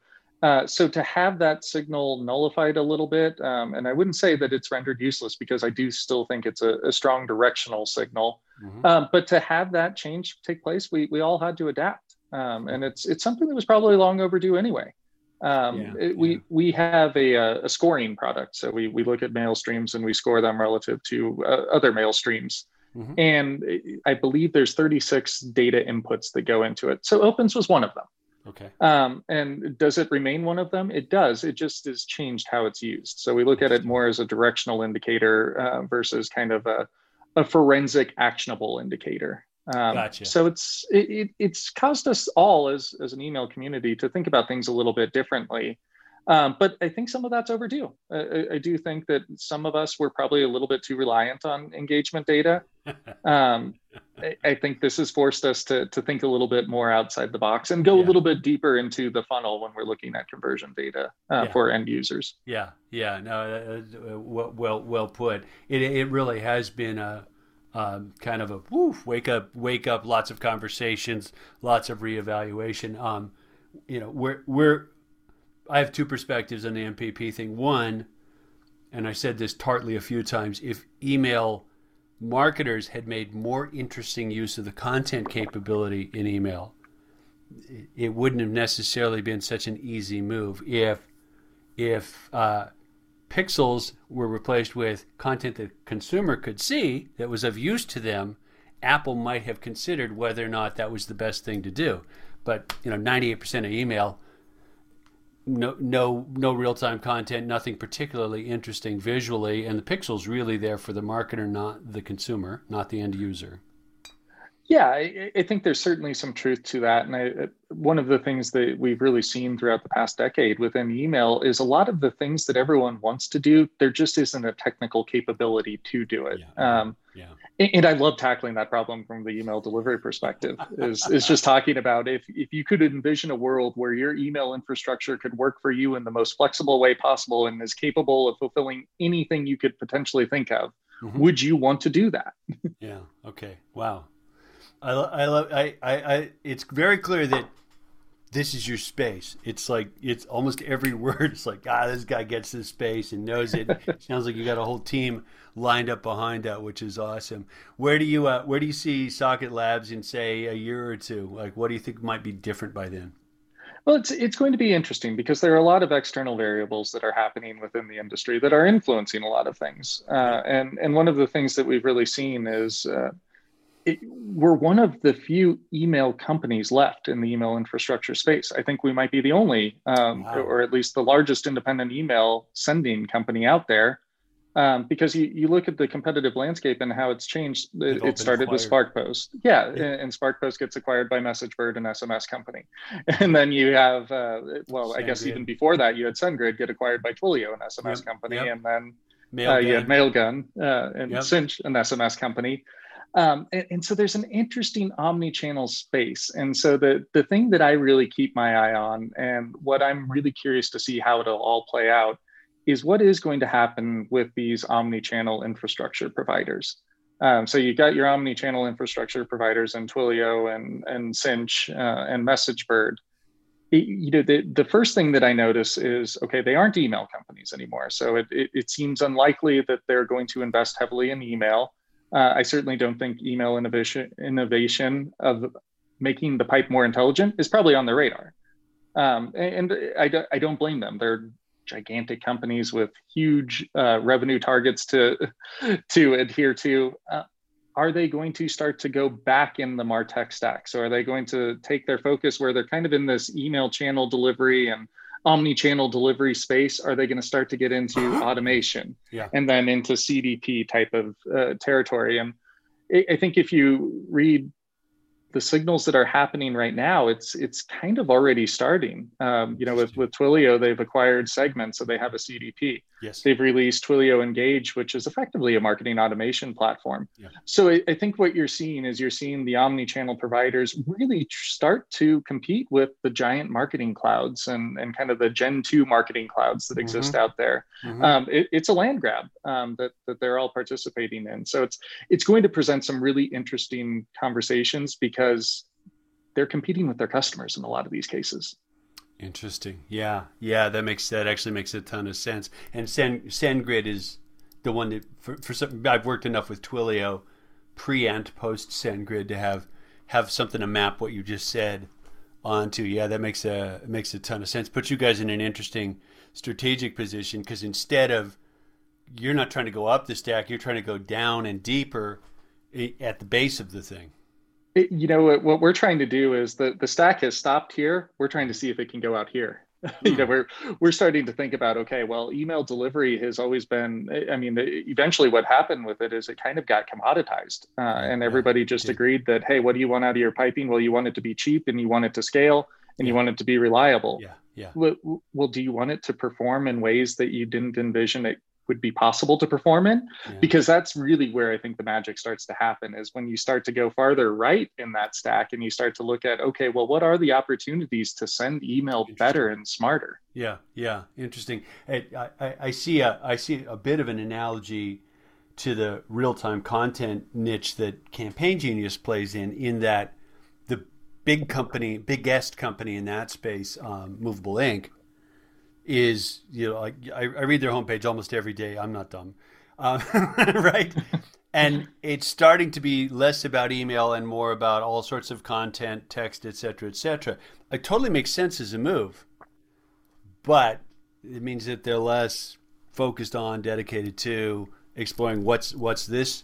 Uh, so to have that signal nullified a little bit, um, and I wouldn't say that it's rendered useless because I do still think it's a, a strong directional signal. Mm-hmm. Um, but to have that change take place, we we all had to adapt, um, and it's it's something that was probably long overdue anyway. Um, yeah, it, we we have a, a scoring product, so we we look at mail streams and we score them relative to uh, other mail streams. Mm-hmm. And I believe there's 36 data inputs that go into it. So opens was one of them. Okay. Um, and does it remain one of them? It does. It just has changed how it's used. So we look at it more as a directional indicator uh, versus kind of a, a forensic actionable indicator. Um, gotcha. So it's it, it's caused us all as as an email community to think about things a little bit differently. Um, but I think some of that's overdue. I, I, do think that some of us were probably a little bit too reliant on engagement data. um, I, I, think this has forced us to, to think a little bit more outside the box and go yeah. a little bit deeper into the funnel when we're looking at conversion data uh, yeah. for end users. Yeah, yeah, no, uh, uh, well, well, well put. It, it really has been a um, kind of a woof, wake up, wake up, lots of conversations, lots of reevaluation. Um, you know, we're we're I have two perspectives on the MPP thing. One, and I said this tartly a few times, if email marketers had made more interesting use of the content capability in email, it wouldn't have necessarily been such an easy move. If if uh, pixels were replaced with content that consumer could see that was of use to them, Apple might have considered whether or not that was the best thing to do. But you know, 98% of email, no no no real time content, nothing particularly interesting visually, and the pixel's really there for the marketer, not the consumer, not the end user. Yeah, I, I, think there's certainly some truth to that. And I, one of the things that we've really seen throughout the past decade within email is a lot of the things that everyone wants to do, there just isn't a technical capability to do it. Yeah. Um, yeah. And I love tackling that problem from the email delivery perspective. is is just talking about if if you could envision a world where your email infrastructure could work for you in the most flexible way possible and is capable of fulfilling anything you could potentially think of, mm-hmm. would you want to do that? yeah. Okay. Wow. I, I love I, I, I it's very clear that this is your space. It's like it's almost every word. It's like ah, this guy gets this space and knows it. Sounds like you got a whole team lined up behind that, which is awesome. Where do you uh, where do you see SocketLabs in say a year or two? Like, what do you think might be different by then? Well, it's it's going to be interesting because there are a lot of external variables that are happening within the industry that are influencing a lot of things. Uh, and and one of the things that we've really seen is uh, it, we're one of the few email companies left in the email infrastructure space. I think we might be the only, um, wow. or at least the largest independent email sending company out there. Um, because you, you look at the competitive landscape and how it's changed. It, it started acquired. with SparkPost. Yeah, yeah, and SparkPost gets acquired by MessageBird, an SMS company. And then you have, uh, well, SendGrid. I guess even before that, you had SendGrid get acquired by Twilio, an SMS yep. company. Yep. And then Mailgun. Uh, you had Mailgun uh, and yep. Sinch, an SMS company. Um, and, and, so there's an interesting omni-channel space. And so the, the thing that I really keep my eye on and what I'm really curious to see how it'll all play out is what is going to happen with these omni-channel infrastructure providers. Um, so you got your omni-channel infrastructure providers and Twilio and, and Sinch uh, and MessageBird. It, you know, the, the first thing that I notice is, okay, they aren't email companies anymore. So it, it, it seems unlikely that they're going to invest heavily in email. Uh, I certainly don't think email innovation innovation of making the pipe more intelligent is probably on their radar. Um, and, I, I don't blame them. They're gigantic companies with huge uh, revenue targets to to adhere to. Uh, are they going to start to go back in the Martech stack? So are they going to take their focus where they're kind of in this email channel delivery and omni-channel delivery space are they going to start to get into automation yeah. and then into cdp type of uh, territory and i think if you read the signals that are happening right now, it's it's kind of already starting. Um, you know, with with Twilio, they've acquired Segment, so they have a CDP. Yes. They've released Twilio Engage, which is effectively a marketing automation platform. Yeah. So I, I think what you're seeing is you're seeing the omni-channel providers really start to compete with the giant marketing clouds and and kind of the Gen two marketing clouds that mm-hmm. exist out there. Mm-hmm. Um, it, it's a land grab um, that that they're all participating in. So it's it's going to present some really interesting conversations because they're competing with their customers in a lot of these cases. Interesting. Yeah, yeah, that makes that actually makes a ton of sense. And Send SendGrid is the one that for, for some I've worked enough with Twilio pre and post SendGrid to have have something to map what you just said onto. Yeah, that makes a makes a ton of sense. Puts you guys in an interesting strategic position because instead of you're not trying to go up the stack, you're trying to go down and deeper eh, at the base of the thing it, you know what, what we're trying to do is the the stack has stopped here. We're trying to see if it can go out here. You know hmm. we're we're starting to think about okay well email delivery has always been i mean eventually what happened with it is it kind of got commoditized uh, and everybody just agreed that hey what do you want out of your piping? Well you want it to be cheap and you want it to scale and you want it to be reliable. Yeah yeah. Well, well do you want it to perform in ways that you didn't envision it would be possible to perform in yeah. because that's really where i think the magic starts to happen is when you start to go farther right in that stack and you start to look at okay well what are the opportunities to send email better and smarter? Yeah yeah interesting. I, I, I see a i see a bit of an analogy to the real-time content niche that campaign genius plays in in that the big company biggest company in that space um, movable ink is you know like I, I read their homepage almost every day. I'm not dumb, uh, right? and it's starting to be less about email and more about all sorts of content, text, etc., etc. It totally makes sense as a move, but it means that they're less focused on, dedicated to exploring what's what's this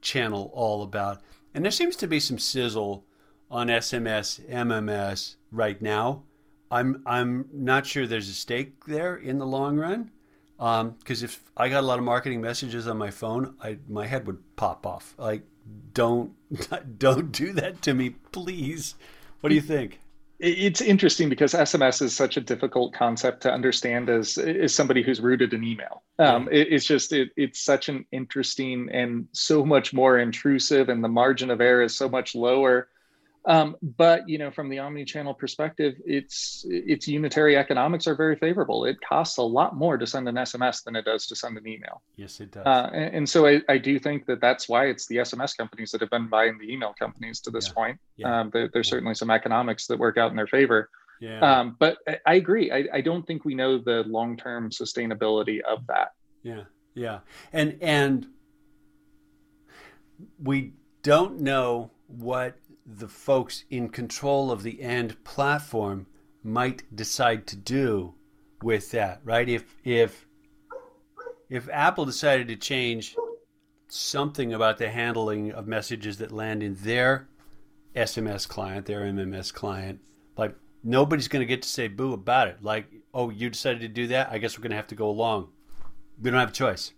channel all about. And there seems to be some sizzle on SMS, MMS right now I'm I'm not sure there's a stake there in the long run. Because um, if I got a lot of marketing messages on my phone, I my head would pop off. Like, don't don't do that to me, please. What do you think? It's interesting because SMS is such a difficult concept to understand as as somebody who's rooted in email. Um, it, it's just it, it's such an interesting and so much more intrusive, and the margin of error is so much lower um, but you know, from the omni-channel perspective, it's its unitary economics are very favorable. It costs a lot more to send an SMS than it does to send an email. Yes, it does. Uh, and, and, so I, I, do think that that's why it's the SMS companies that have been buying the email companies to this yeah. point. Yeah. Um, there, there's yeah. certainly some economics that work out in their favor. Yeah. Um, but I, I agree. I, I don't think we know the long-term sustainability of that. Yeah, yeah, and and we don't know what the folks in control of the end platform might decide to do with that, right? If if if Apple decided to change something about the handling of messages that land in their SMS client, their MMS client, like nobody's going to get to say boo about it. Like, oh, you decided to do that? I guess we're going to have to go along. We don't have a choice.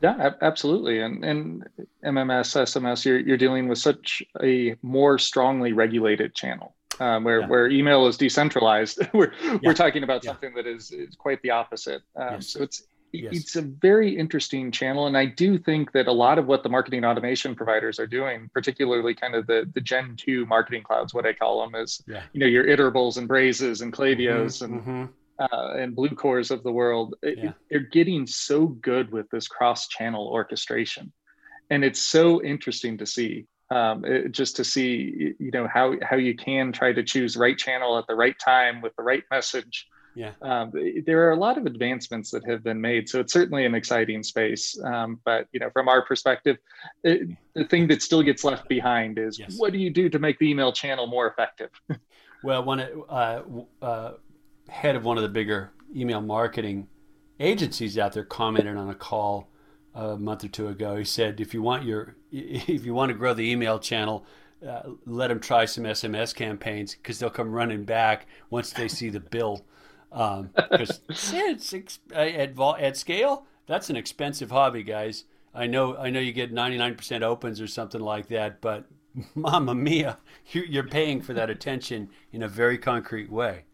Yeah, absolutely. And and MMS, SMS, you're you're dealing with such a more strongly regulated channel. Um, where, yeah. where email is decentralized, we're yeah. we're talking about yeah. something that is, is quite the opposite. Um, yes. So it's yes. it's a very interesting channel, and I do think that a lot of what the marketing automation providers are doing, particularly kind of the the Gen two marketing clouds, what I call them, is you know your iterables and Brazes and Klaviyos mm-hmm. and mm-hmm uh, and Bluecores of the world, yeah. they're getting so good with this cross-channel orchestration, and it's so interesting to see. Um, it, just to see, you know, how how you can try to choose right channel at the right time with the right message. Yeah, um, there are a lot of advancements that have been made, so it's certainly an exciting space. Um, but you know, from our perspective, it, the thing that still gets left behind is yes. what do you do to make the email channel more effective? well, one uh, uh, head of one of the bigger email marketing agencies out there commented on a call a month or two ago. He said, if you want your if you want to grow the email channel, uh, let them try some SMS campaigns because they'll come running back once they see the bill. Because um, it's at at scale, that's an expensive hobby, guys. I know I know you get 99% opens or something like that, but Mamma mia, you're paying for that attention in a very concrete way.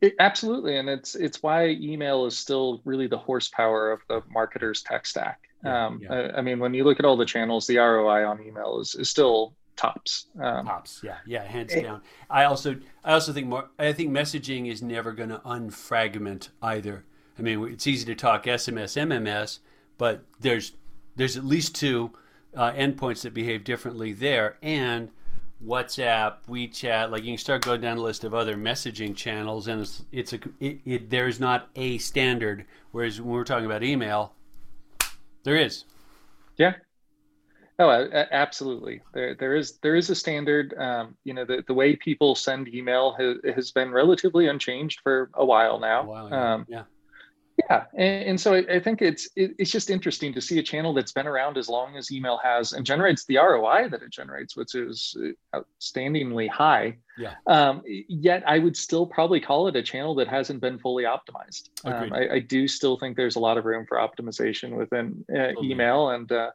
It, absolutely, and it's it's why email is still really the horsepower of the marketer's tech stack. Yeah, um, yeah. I, I, mean, when you look at all the channels, the ROI on email is, is still tops. Um, tops, yeah, yeah, hands it, down. I also I also think more. I think messaging is never going to unfragment either. I mean, it's easy to talk SMS, MMS, but there's there's at least two uh, endpoints that behave differently there, and WhatsApp, WeChat, like you can start going down a list of other messaging channels, and it's, it's a it, it, there's not a standard. Whereas when we're talking about email, there is. Yeah. Oh, absolutely. There there is there is a standard. Um, you know, the the way people send email has has been relatively unchanged for a while now. A while. Um, yeah. Yeah, and, and so I, I, think it's it, it's just interesting to see a channel that's been around as long as email has and generates the ROI that it generates, which is outstandingly high. Yeah. Um, yet I would still probably call it a channel that hasn't been fully optimized. Um, I, I, do still think there's a lot of room for optimization within uh, email, and uh,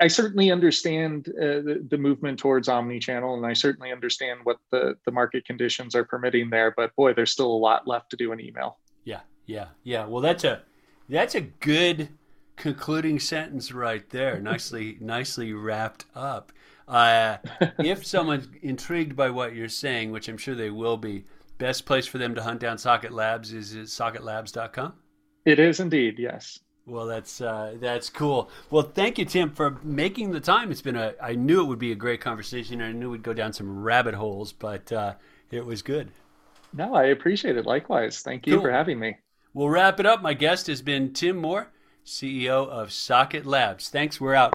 I certainly understand uh, the, the, movement towards omni-channel, and I certainly understand what the the market conditions are permitting there. But boy, there's still a lot left to do in email. Yeah, yeah, yeah. Well, that's a That's a good concluding sentence right there. Nicely, nicely wrapped up. Uh, if someone's intrigued by what you're saying, which I'm sure they will be, best place for them to hunt down SocketLabs is, is socketlabs.com. It is indeed, yes. Well, that's uh, that's cool. Well, thank you, Tim, for making the time. It's been a. I knew it would be a great conversation. I knew we'd go down some rabbit holes, but uh, it was good. No, I appreciate it. Likewise, thank you cool. for having me. We'll wrap it up. My guest has been Tim Moore, CEO of SocketLabs. Thanks. We're out.